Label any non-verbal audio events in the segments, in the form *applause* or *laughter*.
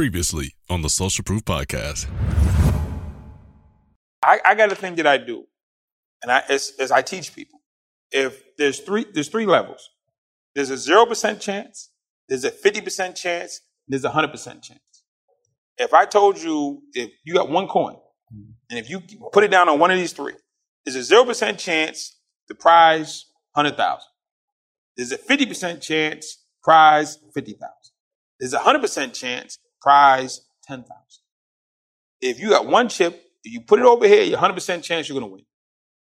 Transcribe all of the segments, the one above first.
Previously on the Social Proof Podcast. I, I got a thing that I do, and I as, as I teach people. If there's three, there's three levels. There's a zero percent chance. There's a fifty percent chance. There's a hundred percent chance. If I told you if you got one coin, and if you put it down on one of these three, there's a zero percent chance the prize hundred thousand. There's a fifty percent chance prize fifty thousand. There's a hundred percent chance prize ten thousand. If you got one chip, if you put it over here, you're hundred percent chance you're gonna win.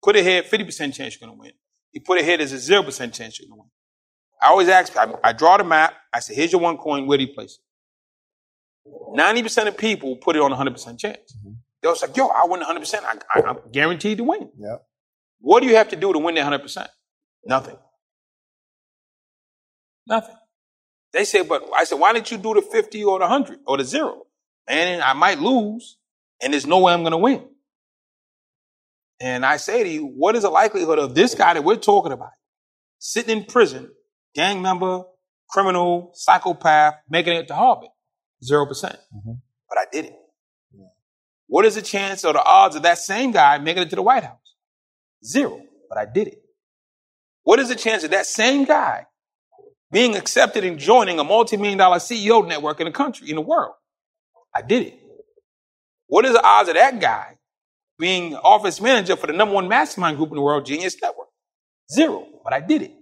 Put it here, fifty percent chance you're gonna win. You put it here, there's a zero percent chance you're gonna win. I always ask, I, I draw the map. I say, here's your one coin. Where do you place it? Ninety percent of people put it on a hundred percent chance. They was like, yo, I win 100%. I, I, I'm guaranteed to win. Yep. What do you have to do to win that 100%? Nothing. Nothing. They say, but I said, why didn't you do the 50 or the 100 or the zero? And I might lose and there's no way I'm going to win. And I say to you, what is the likelihood of this guy that we're talking about sitting in prison, gang member, criminal, psychopath, making it to Harvard? 0%. percent mm-hmm. But I did it. What is the chance or the odds of that same guy making it to the White House? Zero. But I did it. What is the chance of that same guy being accepted and joining a multi-million dollar CEO network in the country, in the world? I did it. What is the odds of that guy being office manager for the number one mastermind group in the world, Genius Network? Zero. But I did it.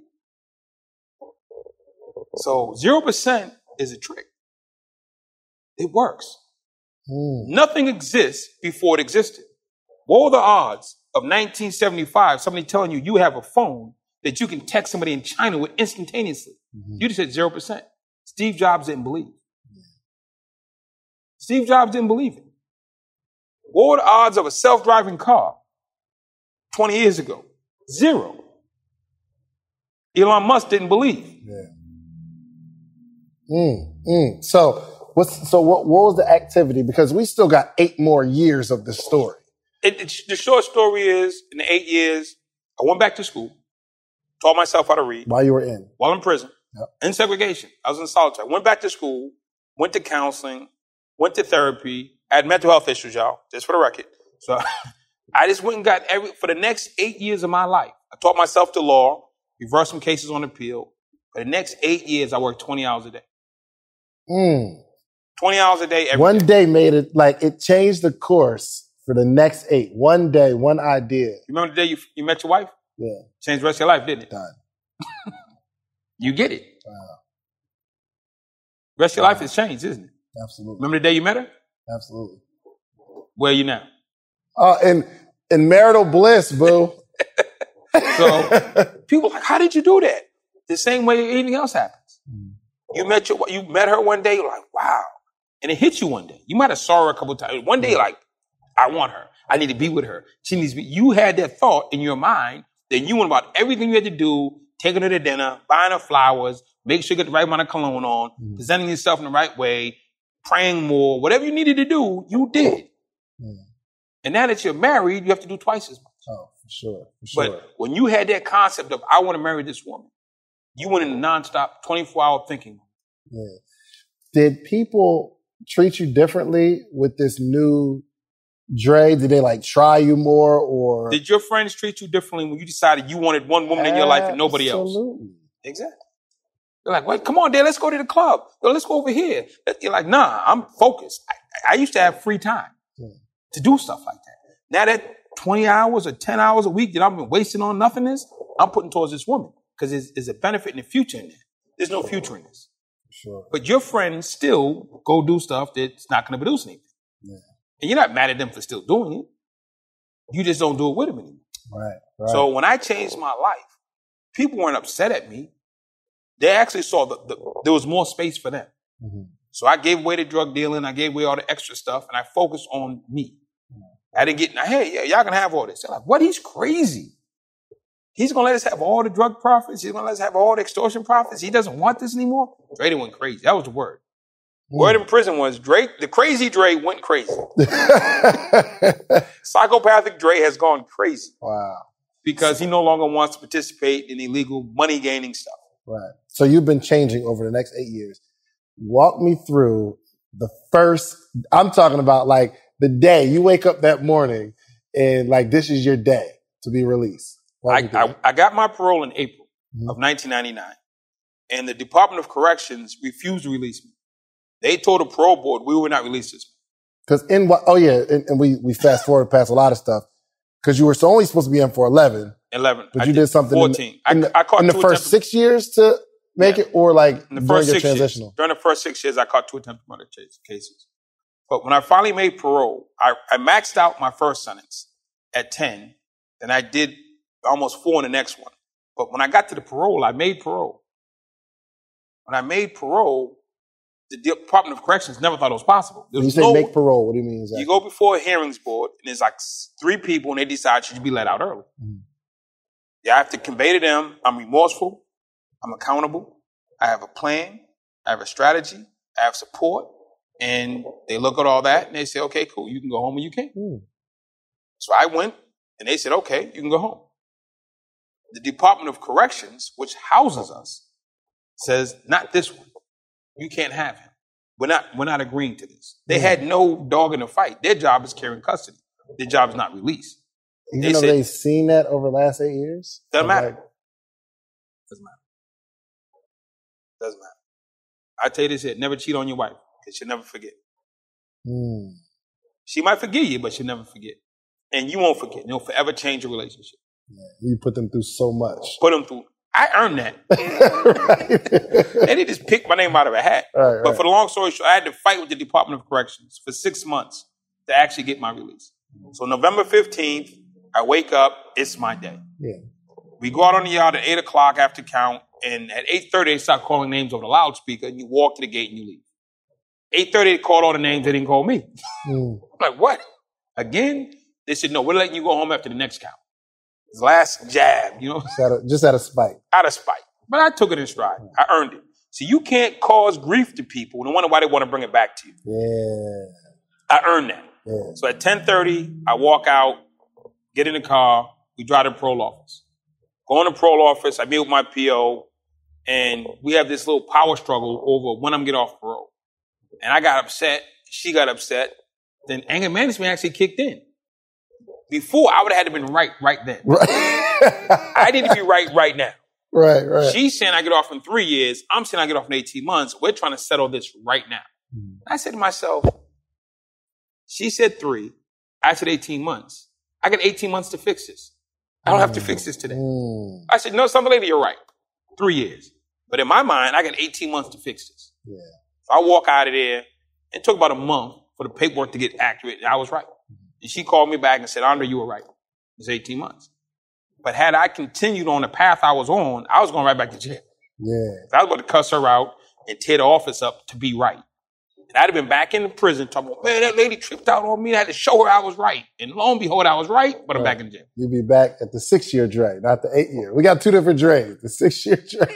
So 0% is a trick. It works. Hmm. Nothing exists before it existed. What were the odds of 1975, somebody telling you you have a phone that you can text somebody in China with instantaneously? You just said 0%. Steve Jobs didn't believe. Steve Jobs didn't believe it. What were the odds of a self-driving car 20 years ago? Zero. Elon Musk didn't believe. Mm, mm. So what's so what what was the activity? Because we still got eight more years of this story. It, it- the short story is, in the eight years, I went back to school, taught myself how to read While you were in. while in prison, Yep. in segregation. I was in solitary. Went back to school, went to counseling, went to therapy. I had mental health issues, y'all, just for the record. So *laughs* I just went and got every, for the next eight years of my life, I taught myself the law, reversed some cases on appeal. For the next eight years, I worked 20 hours a day. Mm. 20 hours a day every One day. day made it like it changed the course for the next eight. One day, one idea. You remember the day you, you met your wife? Yeah, Changed the rest of your life, didn't it? done. *laughs* You get it. Wow. rest of your life has changed, isn't it? Absolutely. Remember the day you met her? Absolutely. Where are you now? Uh, in in marital bliss, boo. *laughs* So people are like, how did you do that? The same way anything else happens. You met your, you met her one day, you're like, wow. And it hit you one day. You might have saw her a couple times. One day, you're like, I want her. I need to be with her. She needs to be. You had that thought in your mind. Then you went about everything you had to do, taking her to dinner, buying her flowers, make sure you get the right amount of cologne on, presenting yourself in the right way, praying more, whatever you needed to do, you did. Mm. And now that you're married, you have to do twice as much. Oh, for sure. For sure. But when you had that concept of I want to marry this woman, you went in nonstop, 24 hour thinking. Yeah. Did people treat you differently with this new Dre? Did they like try you more or Did your friends treat you differently when you decided you wanted one woman in your life and nobody else? Absolutely. Exactly. They're like, wait, come on, Dad, let's go to the club. Yo, let's go over here. You're like, nah, I'm focused. I, I used to have free time Yeah. to do stuff like that. Now that 20 hours or 10 hours a week that I've been wasting on nothingness, I'm putting towards this woman because there's, there's a benefit in the future in there. There's no future in this. Sure. But your friends still go do stuff that's not going to produce anything. Yeah. And you're not mad at them for still doing it. You just don't do it with them anymore. Right. Right. So when I changed my life, people weren't upset at me. They actually saw that the, there was more space for them. Mhm. So I gave away the drug dealing, I gave away all the extra stuff, and I focused on me. I didn't get, hey, yeah, y'all can have all this. They're like, what? He's crazy. He's gonna let us have all the drug profits. He's gonna let us have all the extortion profits. He doesn't want this anymore. Dre went crazy. That was the word. Word in prison was Drake, the crazy Dre went crazy. *laughs* Psychopathic Dre has gone crazy wow. because he no longer wants to participate in illegal money gaining stuff. Right. So you've been changing over the next eight years. Walk me through the first, I'm talking about like the day you wake up that morning and like this is your day to be released? I, would you do? I, I got my parole in April Mhm. of 1999, and the Department of Corrections refused to release me. They told the parole board we would not release this. Because in what? Oh yeah, and, and we we fast forward past a lot of stuff because you were so only supposed to be in for eleven, 11. but I you did something in the- 14. in I, the, I caught in the first attempted- six years to make Yeah. it, or like in the during first your six years. transitional. During the first six years, I caught two attempted murder cases. But when I finally made parole, I, I maxed out my first sentence at 10, and I did almost four in the next one. But when I got to the parole, I made parole. When I made parole, the Department of Corrections never thought it was possible. There When you say no- make parole, what do you mean? Exactly? you go before a hearings board, and there's like three people, and they decide should you be let out early. Mhm. Yeah, I have to convey to them I'm remorseful, I'm accountable, I have a plan, I have a strategy, I have support, and they look at all that and they say, okay, cool, you can go home or you can't. Hmm. So I went, and they said, okay, you can go home. The Department of Corrections, which houses us, says not this one. You can't have him. We're not. We're not agreeing to this. They Yeah. had no dog in the fight. Their job is carrying custody. Their job is not release. Even they though said- they've seen that over the last eight years, Doesn't Like, matter. Doesn't matter. Doesn't matter. I tell you this here: never cheat on your wife because she'll never forget. hmm. She might forgive you, but she'll never forget, and you won't forget. You'll forever change your relationship. you put them through so much. Put them through. I earned that. right. They didn't just pick my name out of a hat. Right, But right. for the long story short, I had to fight with the Department of Corrections for six months to actually get my release. So November 15th, I wake up, it's my day. Yeah. We go out on the yard at 8 o'clock after count, and at 8.30, they start calling names over the loudspeaker, and you walk to the gate and you leave. 8.30, they called all the names, they didn't call me. Hmm. *laughs* I'm like, what? Again? They said, no, we're letting you go home after the next count. His last jab, you know? Just out of, just out of spite. out of spite. But I took it in stride. I earned it. So you can't cause grief to people and wonder why they want to bring it back to you. Yeah. I earned that. Yeah. So at 10:30, I walk out, get in the car, we drive to the parole office. Go in the parole office, I meet with my PO, and we have this little power struggle over when I'm get off parole. And I got upset, she got upset, then anger management actually kicked in. Before I would have had to been right right then. Right. I need to be right right now. *laughs* right, right. She's saying I get off in three years. I'm saying I get off in 18 months. We're trying to settle this right now. Mhm. I said to myself, she said three. I said 18 months. I got 18 months to fix this. I don't have to fix this today. Hmm. I said, no, something lady, you're right. Three years. But in my mind, I got 18 months to fix this. Yeah. So I walk out of there. It took about a month for the paperwork to get accurate. And I was right. And she called me back and said, Andre, you were right. It's 18 months. But had I continued on the path I was on, I was going right back to jail. Yeah. I was about to cuss her out and tear the office up to be right. And I'd have been back in the prison talking about, man, that lady tripped out on me. I had to show her I was right. And lo and behold, I was right, but I'm back in jail. You'd be back at the six year Dre, not the eight year. We got two different Dre's, the six year Dre.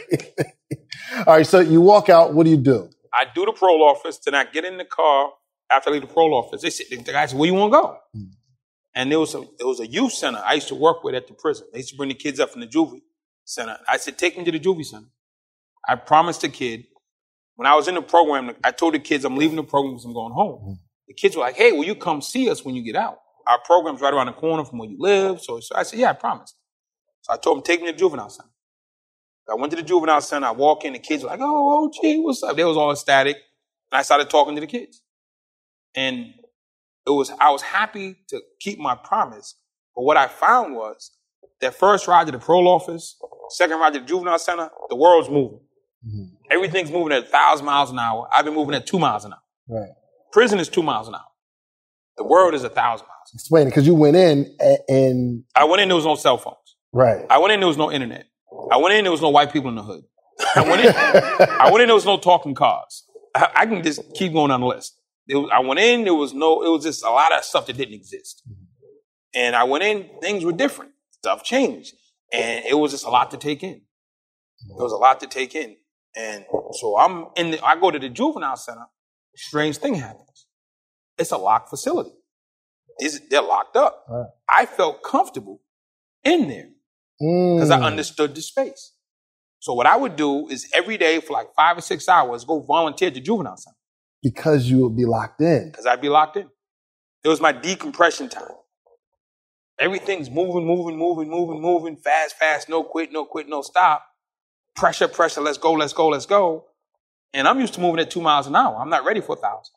*laughs* All right, so you walk out, what do you do? I do the parole office, then I get in the car after I leave the parole office. They said, the guy said, where you want to go? Hmm. And there was a there was a youth center I used to work with at the prison. They used to bring the kids up from the juvie center. I said, take me to the juvie center. I promised the kid when I was in the program, I told the kids I'm leaving the program because I'm going home. The kids were like, hey, will you come see us when you get out? Our program's right around the corner from where you live. So, so I said, yeah, I promised. So I told them, take me to the juvenile center. I went to the juvenile center. I walk in, the kids were like, oh, oh, gee, what's up? They was all ecstatic. And I started talking to the kids. And it was, I was happy to keep my promise. But what I found was that first ride to the parole office, second ride to the juvenile center, the world's moving. Mhm. Everything's moving at a thousand miles an hour. I've been moving at two miles an hour. Right. Prison is two miles an hour. The world is a thousand miles. Explain it, because you went in and, I went in, there was no cell phones. right. I went in, there was no internet. I went in, there was no white people in the hood. I went in, *laughs* I went in, there was no talking cars. I, I can just keep going on the list. Was, I went in, there was no, it was just a lot of stuff that didn't exist. And I went in, things were different. Stuff changed. And it was just a lot to take in. There was a lot to take in. And so I'm in the, I go to the juvenile center. Strange thing happens. It's a locked facility. It's, they're locked up. Right. I felt comfortable in there because I Mm. understood the space. So what I would do is every day for like five or six hours, go volunteer at the juvenile center. Because you would be locked in. because I'd be locked in. It was my decompression time. Everything's moving, moving, moving, moving, moving, fast, fast, no quit, no quit, no stop. Pressure, pressure, let's go, let's go, let's go. And I'm used to moving at two miles an hour. I'm not ready for a thousand.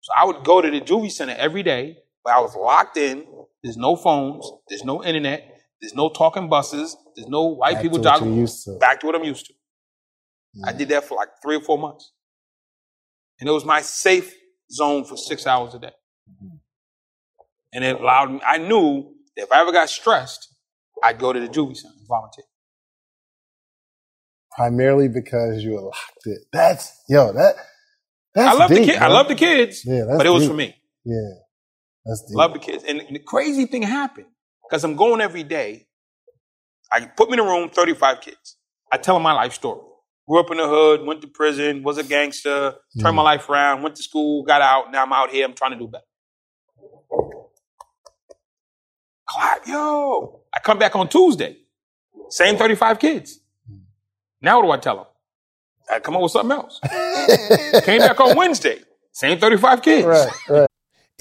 So I would go to the juvie center every day, but I was locked in. There's no phones, there's no internet, there's no talking buses, there's no white Back people to what jogging. you're used to. Back to what I'm used to. I mm. did that for like three or four months. And it was my safe zone for six hours a day. And it allowed me, I knew that if I ever got stressed, I'd go to the juvie center and volunteer. Primarily because you were locked in. That's yo, that that's I love the kid. I love the kids, Yeah, that's but it was deep. for me. Yeah. That's deep. Love the kids. And the crazy thing happened because I'm going every day. I put me in a room, 35 kids. I tell them my life story. Grew up in the hood, went to prison, was a gangster, turned my mm. life around, went to school, got out. Now I'm out here. I'm trying to do better. Clap, yo. I come back on Tuesday. Same 35 kids. Now what do I tell them? I come up with something else. *laughs* Came back on Wednesday. Same 35 kids. right, right.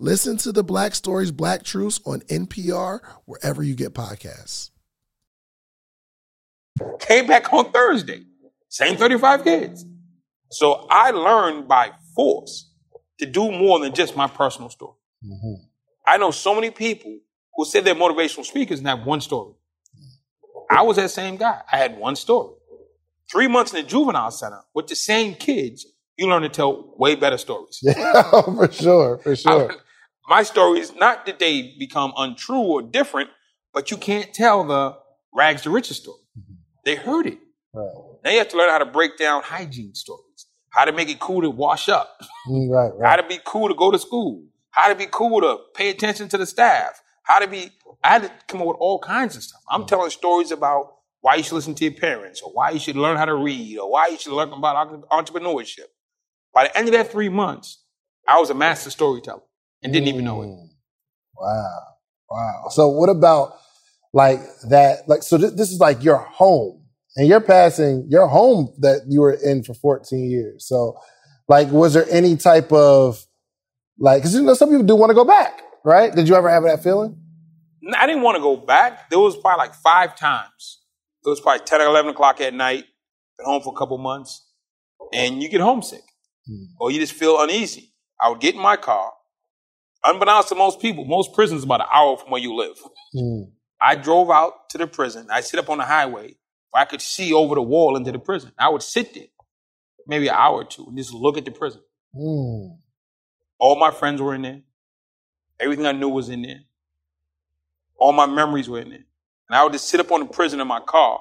Listen to the Black Stories, Black Truths on NPR, wherever you get podcasts. Came back on Thursday. Same 35 kids. So I learned by force to do more than just my personal story. Mm-hmm. I know so many people who say they're motivational speakers and have one story. I was that same guy. I had one story. Three months in the juvenile center with the same kids, you learn to tell way better stories. *laughs* Yeah, for sure, for sure. I- story is not that they become untrue or different, but you can't tell the rags to riches story. They heard it. Right, Now you have to learn how to break down hygiene stories, how to make it cool to wash up, *laughs* Mm, right, how to be cool to go to school, how to be cool to pay attention to the staff, how to be. I had to come up with all kinds of stuff. I'm telling stories about why you should listen to your parents, or why you should learn how to read, or why you should learn about entrepreneurship. By the end of that three months, I was a master storyteller and didn't even know it. Mm. Wow, wow. So what about like that? Like, so th- this is like your home, and you're passing your home that you were in for 14 years. So, like, was there any type of like? Because you know, some people do want to go back, right? Did you ever have that feeling? I didn't want to go back. There was probably like five times. It was probably 10 or 11 o'clock at night. Been home for a couple months. And you get homesick. Or you just feel uneasy. I would get in my car. Unbeknownst to most people, most prisons about an hour from where you live. Mm. I drove out to the prison. I sit up on the highway where I could see over the wall into the prison. I would sit there maybe an hour or two and just look at the prison. Mm. All my friends were in there. Everything I knew was in there. All my memories were in there. And I would just sit up on the prison in my car,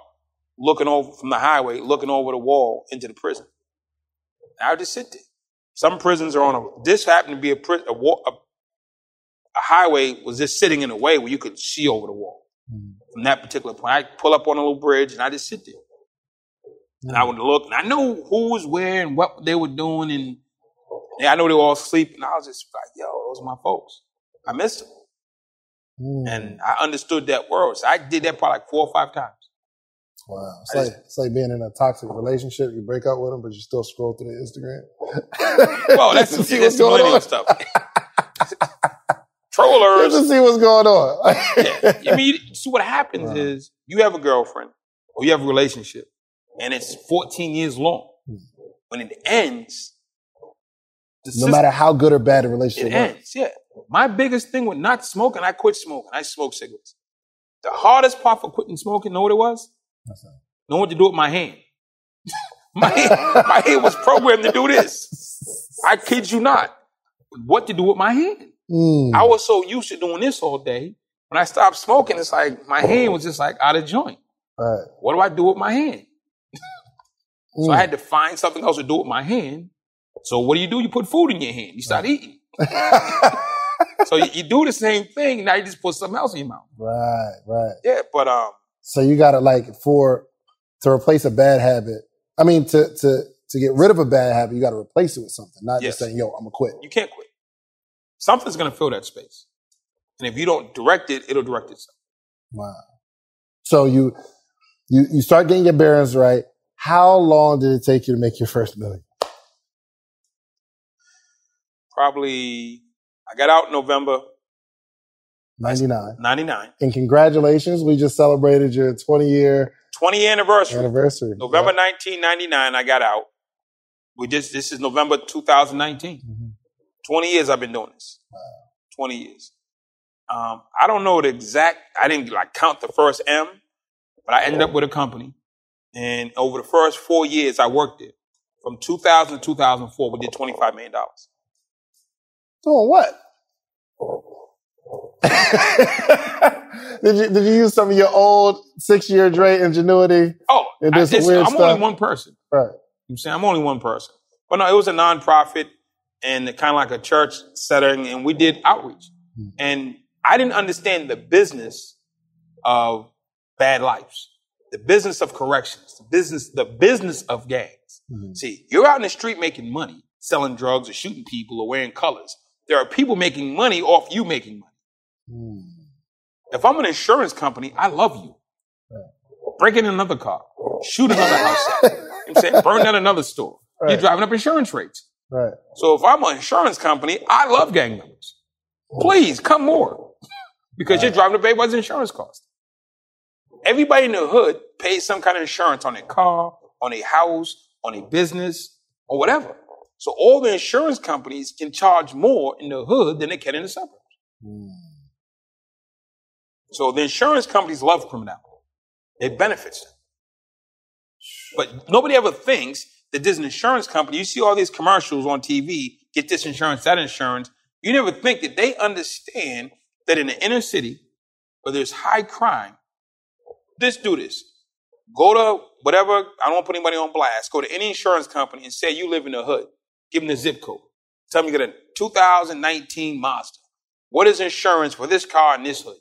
looking over from the highway, looking over the wall into the prison. And I would just sit there. Some prisons are on a, this happened to be a, a, a, a highway was just sitting in a way where you could see over the wall from that particular point. I pull up on a little bridge and I just sit there. And I would look, and I knew who was where and what they were doing, and, and I know they were all asleep. And I was just like, "Yo, those are my folks. I missed them." Mm. And I understood that world. So I did that probably like four or five times. Wow. It's like, it's like being in a toxic relationship. You break up with them, but you still scroll through their Instagram. Well, that's, *laughs* see what's the going on. stuff. *laughs* Just Trollers. to see what's going on. *laughs* yeah. I mean, you- see what happens is you have a girlfriend or you have a relationship, and it's 14 years long. Hmm. When it ends, no system- matter how good or bad the relationship it ends. Yeah. My biggest thing with not smoking, I quit smoking. I smoke cigarettes. The hardest part for quitting smoking, know what it was? Know what to do with my hand. *laughs* my, hand my hand was programmed to do this. I kid you not. What to do with my hand? Mm. I was so used to doing this all day. When I stopped smoking, it's like my hand was just like out of joint. Right. What do I do with my hand? *laughs* So Mm. I had to find something else to do with my hand. So what do you do? You put food in your hand. You start eating. So you, you do the same thing. Now you just put something else in your mouth. right, right. Yeah, but um, So you got to like for to replace a bad habit. I mean, to to to get rid of a bad habit, you got to replace it with something, not Yes. just saying, "Yo, I'm gonna quit." you can't quit. Something's gonna fill that space, and if you don't direct it, it'll direct itself. Wow. So you you you start getting your bearings right. How long did it take you to make your first million? Probably, I got out in November Ninety nine. '99, And congratulations, we just celebrated your 20 year 20 year anniversary. anniversary. November 1999, I got out. We just this is November 2019. Mhm. 20 years I've been doing this. 20 years. Um, I don't know the exact. I didn't like count the first M, but I ended up with a company, and over the first four years I worked there, from 2000 to 2004, we did 25 million dollars. Doing what? *laughs* did you did you use some of your old six year Dre ingenuity? Oh, And I, did some it's- weird I'm stuff. only one person. Right. I'm saying I'm only one person. But no, it was a nonprofit and kind of like a church setting, and we did outreach. Hmm. And I didn't understand the business of bad lives, the business of corrections, the business, the business of gangs. Mhm. See, you're out in the street making money, selling drugs or shooting people or wearing colors. There are people making money off you making money. Mm. If I'm an insurance company, I love you. Right. Break in another car, shoot another house. You know I'm saying *laughs* burn down another store. You're driving up insurance rates. Right. So if I'm an insurance company, I love gang members. Please come more because you're driving to pay what insurance cost. Everybody in the hood pays some kind of insurance on their car, on their house, on their business, or whatever. So all the insurance companies can charge more in the hood than they can in the suburbs. Mm. So the insurance companies love criminality. It benefits them. But nobody ever thinks that there's an insurance company. You see all these commercials on TV, get this insurance, that insurance. You never think that they understand that in the inner city where there's high crime, just do this. Go to whatever, I don't want to put anybody on blast. Go to any insurance company and say you live in the hood. Give them the zip code. Tell them you get a 2019 Mazda. What is insurance for this car in this hood?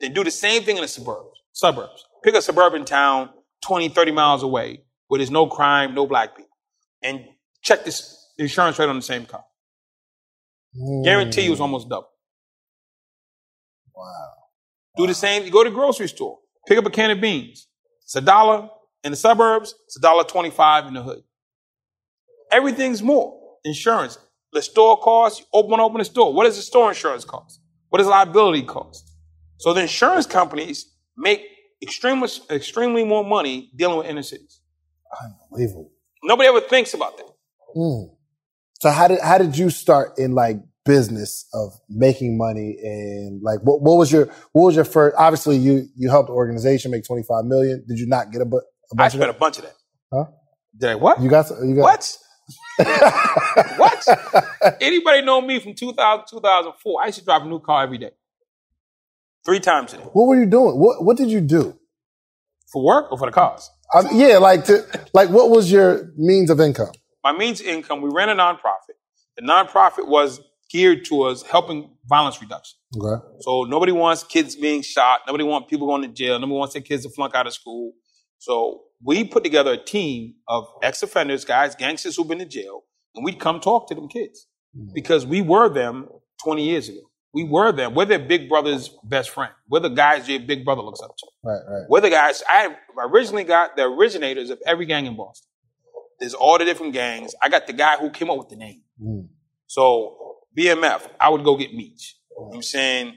Then do the same thing in the suburbs. Suburbs. Pick a suburban town 20, 30 miles away where there's no crime, no black people. And check this insurance rate on the same car. Guarantee you it's hmm. almost double. Wow. Do the same. You go to the grocery store, pick up a can of beans. It's a dollar in the suburbs. It's a dollar twenty-five in the hood. Everything's more. Insurance. The store costs. You open open a store. What does the store insurance cost? What does liability cost? So the insurance companies make extremely extremely more money dealing with inner cities. Unbelievable. Nobody ever thinks about that. Mm. So how did how did you start in like business of making money and like what what was your what was your first obviously you you helped the organization make 25 million did you not get a, bu- a I bunch of spent a bunch of that. Huh? Did I what? you got you got what? *laughs* What? Anybody know me from 2000 2004? I used to drive a new car every day. Three times a day. what were you doing what what did you do For work or for the cars? Yeah like to like what was your means of income My means of income, we ran a nonprofit. The nonprofit was geared towards helping violence reduction. okay So nobody wants kids being shot. Nobody wants people going to jail. Nobody wants their kids to flunk out of school. So we put together a team of ex-offenders, guys, gangsters who've been to jail, and we'd come talk to them kids mm. because we were them 20 years ago. We were them. We're their big brother's best friend. We're the guys your big brother looks up to. Right, right. We're the guys. I originally got the originators of every gang in Boston. There's all the different gangs. I got the guy who came up with the name. Mm. So BMF, I would go get Meech. You know what I'm saying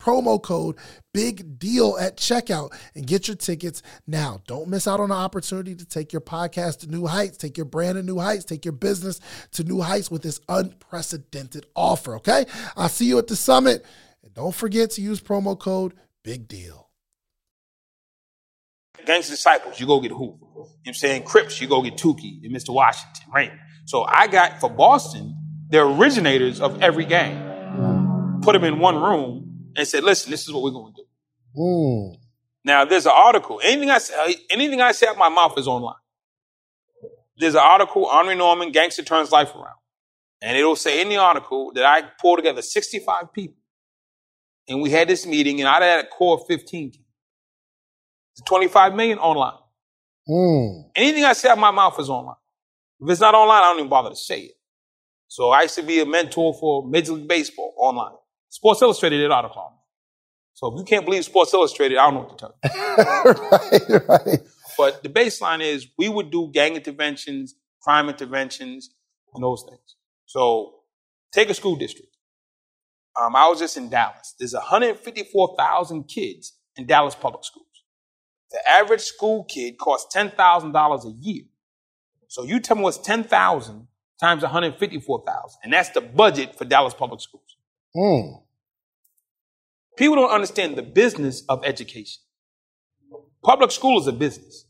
promo code big deal at checkout and get your tickets now. Don't miss out on the opportunity to take your podcast to new heights, take your brand to new heights, take your business to new heights with this unprecedented offer, okay? I'll see you at the summit. And don't forget to use promo code big deal. Gangster disciples, you go get who? You know what I'm saying? Crips, you go get Tookie and Mr. Washington, right? So I got for Boston, the originators of every gang. Put them in one room and said, listen, this is what we're going to do. Mm. Now, there's an article. Anything I say, anything I say out my mouth is online. There's an article, Andre Norman, Gangster Turns Life Around. And it'll say in the article that I pulled together 65 people. And we had this meeting, and I had a core of 15. It's 25 million online. Mm. Anything I say out my mouth is online. If it's not online, I don't even bother to say it. So I used to be a mentor for Major League Baseball online. Sports Illustrated did article. So if you can't believe Sports Illustrated, I don't know what to tell you. right, right. But the baseline is we would do gang interventions, crime interventions, and those things. So take a school district. Um, I was just in Dallas. There's 154,000 kids in Dallas public schools. The average school kid costs $10,000 a year. So you tell me what's 10,000 times 154,000. And that's the budget for Dallas public schools. Mm. People don't understand the business of education. Public school is a business.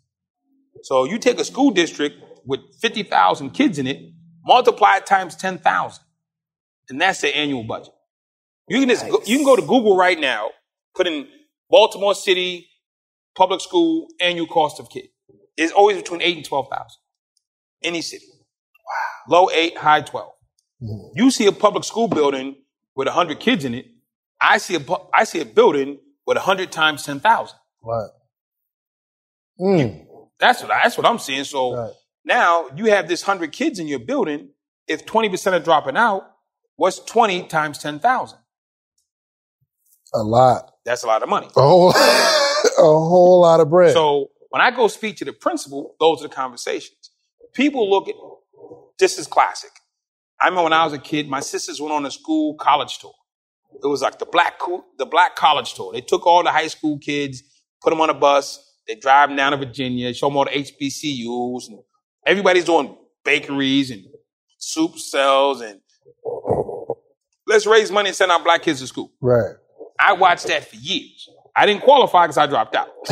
So you take a school district with 50,000 kids in it, multiply it times 10,000. And that's the annual budget. You can just go, you can go to Google right now, put in Baltimore City public school annual cost of kid. It's always between 8 and 12,000. Any city. Wow. Low 8, high 12. Mm. You see a public school building with 100 kids in it. I see a I see a building with 100 times 10,000. Right. Mm. That's what I, that's what I'm seeing. So Right. now you have this 100 kids in your building. If 20% are dropping out, what's 20 times 10,000? A lot. That's a lot of money. A whole, *laughs* a whole lot of bread. So when I go speak to the principal, those are the conversations. People look at this is classic. I remember when I was a kid, my sisters went on a school college tour. It was like the black co- the black college tour. They took all the high school kids, put them on a bus. They drive them down to Virginia, show them all the HBCUs, and everybody's doing bakeries and soup cells and let's raise money and send our black kids to school. right. I watched that for years. I didn't qualify because I dropped out. *laughs*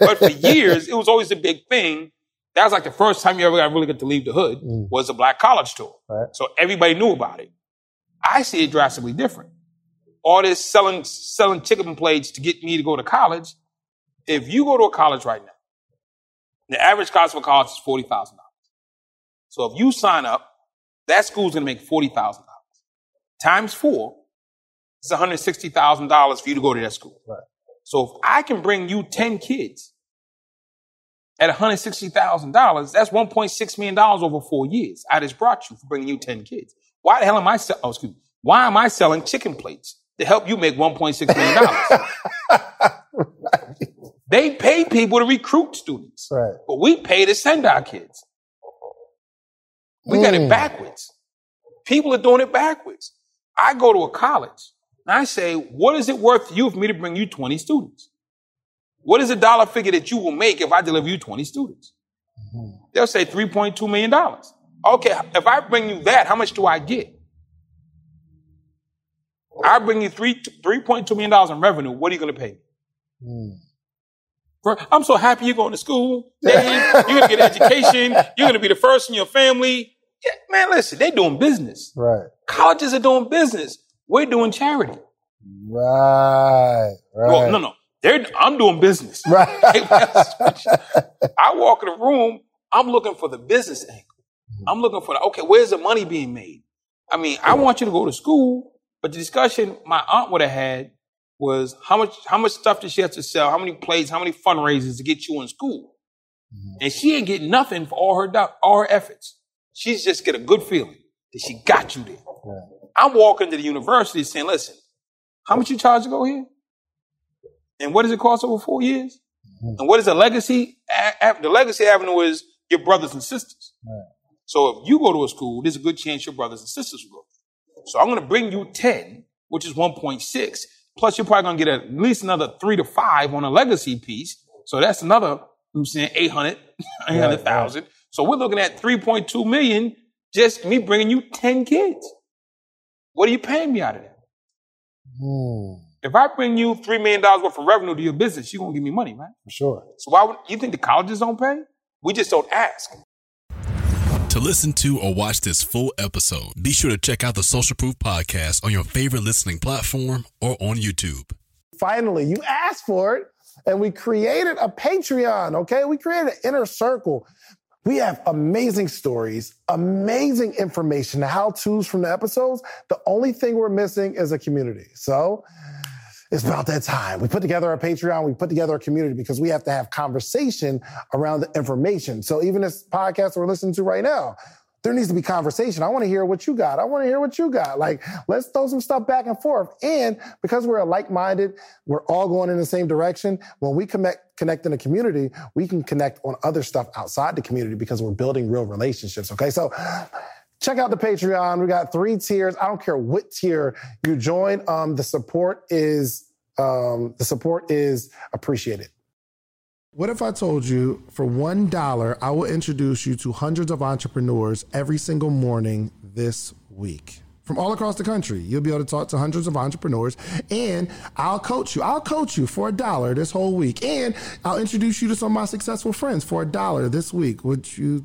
but for years, it was always a big thing. That was like the first time you ever got really got to leave the hood Mm. was a black college tour. Right. So everybody knew about it. I see it drastically different. All this selling selling chicken plates to get me to go to college. If you go to a college right now, the average cost for college is forty thousand dollars. So if you sign up, that school's gonna make forty thousand dollars. Times four, it's one hundred sixty thousand dollars for you to go to that school. Right. So if I can bring you ten kids at one hundred sixty thousand dollars, that's one point six million dollars over four years. I just brought you for bringing you ten kids. Why the hell am I selling? Oh, excuse me. Why am I selling chicken plates to help you make one point six million dollars? *laughs* They pay people to recruit students, Right. but we pay to send our kids. We got it Mm. backwards. People are doing it backwards. I go to a college and I say, what is it worth to you for me to bring you 20 students? What is the dollar figure that you will make if I deliver you 20 students? They'll say $3.2 million. Okay, if I bring you that, how much do I get? I bring you three, $3.2 million in revenue. What are you going to pay? Mm. Bro, I'm so happy you're going to school. Dave. You're going to get education. You're going to be the first in your family. Yeah, man, listen, they're doing business. Right. Colleges are doing business. We're doing charity. Right. Right. Well, no, no. They're, I'm doing business. *laughs* Right. *laughs* I walk in the room, I'm looking for the business angle. Mm-hmm. I'm looking for the, okay, where's the money being made? I mean, I want you to go to school, but the discussion my aunt would have had was how much, how much stuff does she have to sell? How many plays, how many fundraisers to get you in school? Mm-hmm. And she ain't getting nothing for all her, do- all her efforts. She's just get a good feeling that she got you there. I'm walking to the university saying, listen, how much you charge to go here? And what does it cost over four years? And what is the legacy? The legacy avenue is your brothers and sisters. Right. So if you go to a school, there's a good chance your brothers and sisters will go. So I'm going to bring you 10, which is 1.6. Plus you're probably going to get at least another three to five on a legacy piece. So that's another, I'm saying 800, *laughs* 800,000. So we're looking at 3.2 million just me bringing you 10 kids. What are you paying me out of that? Mm. If I bring you $3 million worth of revenue to your business, you're going to give me money, right? For sure. So why would you think the colleges don't pay? We just don't ask. To listen to or watch this full episode, be sure to check out the Social Proof Podcast on your favorite listening platform or on YouTube. Finally, you asked for it, and we created a Patreon, okay? We created an inner circle. We have amazing stories, amazing information, how to's from the episodes. The only thing we're missing is a community. So it's about that time. We put together our Patreon, we put together a community because we have to have conversation around the information. So even this podcast we're listening to right now, there needs to be conversation. I want to hear what you got. I want to hear what you got. Like, let's throw some stuff back and forth. And because we're like-minded, we're all going in the same direction. When we connect, connect in a community, we can connect on other stuff outside the community because we're building real relationships. Okay. So check out the Patreon. We got three tiers. I don't care what tier you join. Um, the support is, um, the support is appreciated. What if I told you for $1, I will introduce you to hundreds of entrepreneurs every single morning this week? From all across the country, you'll be able to talk to hundreds of entrepreneurs, and I'll coach you. I'll coach you for a dollar this whole week, and I'll introduce you to some of my successful friends for a dollar this week. Would you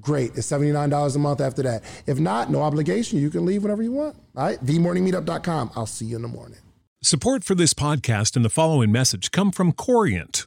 great. It's $79 a month after that. If not, no obligation. You can leave whenever you want. All right. TheMorningMeetup.com. I'll see you in the morning. Support for this podcast and the following message come from Corient.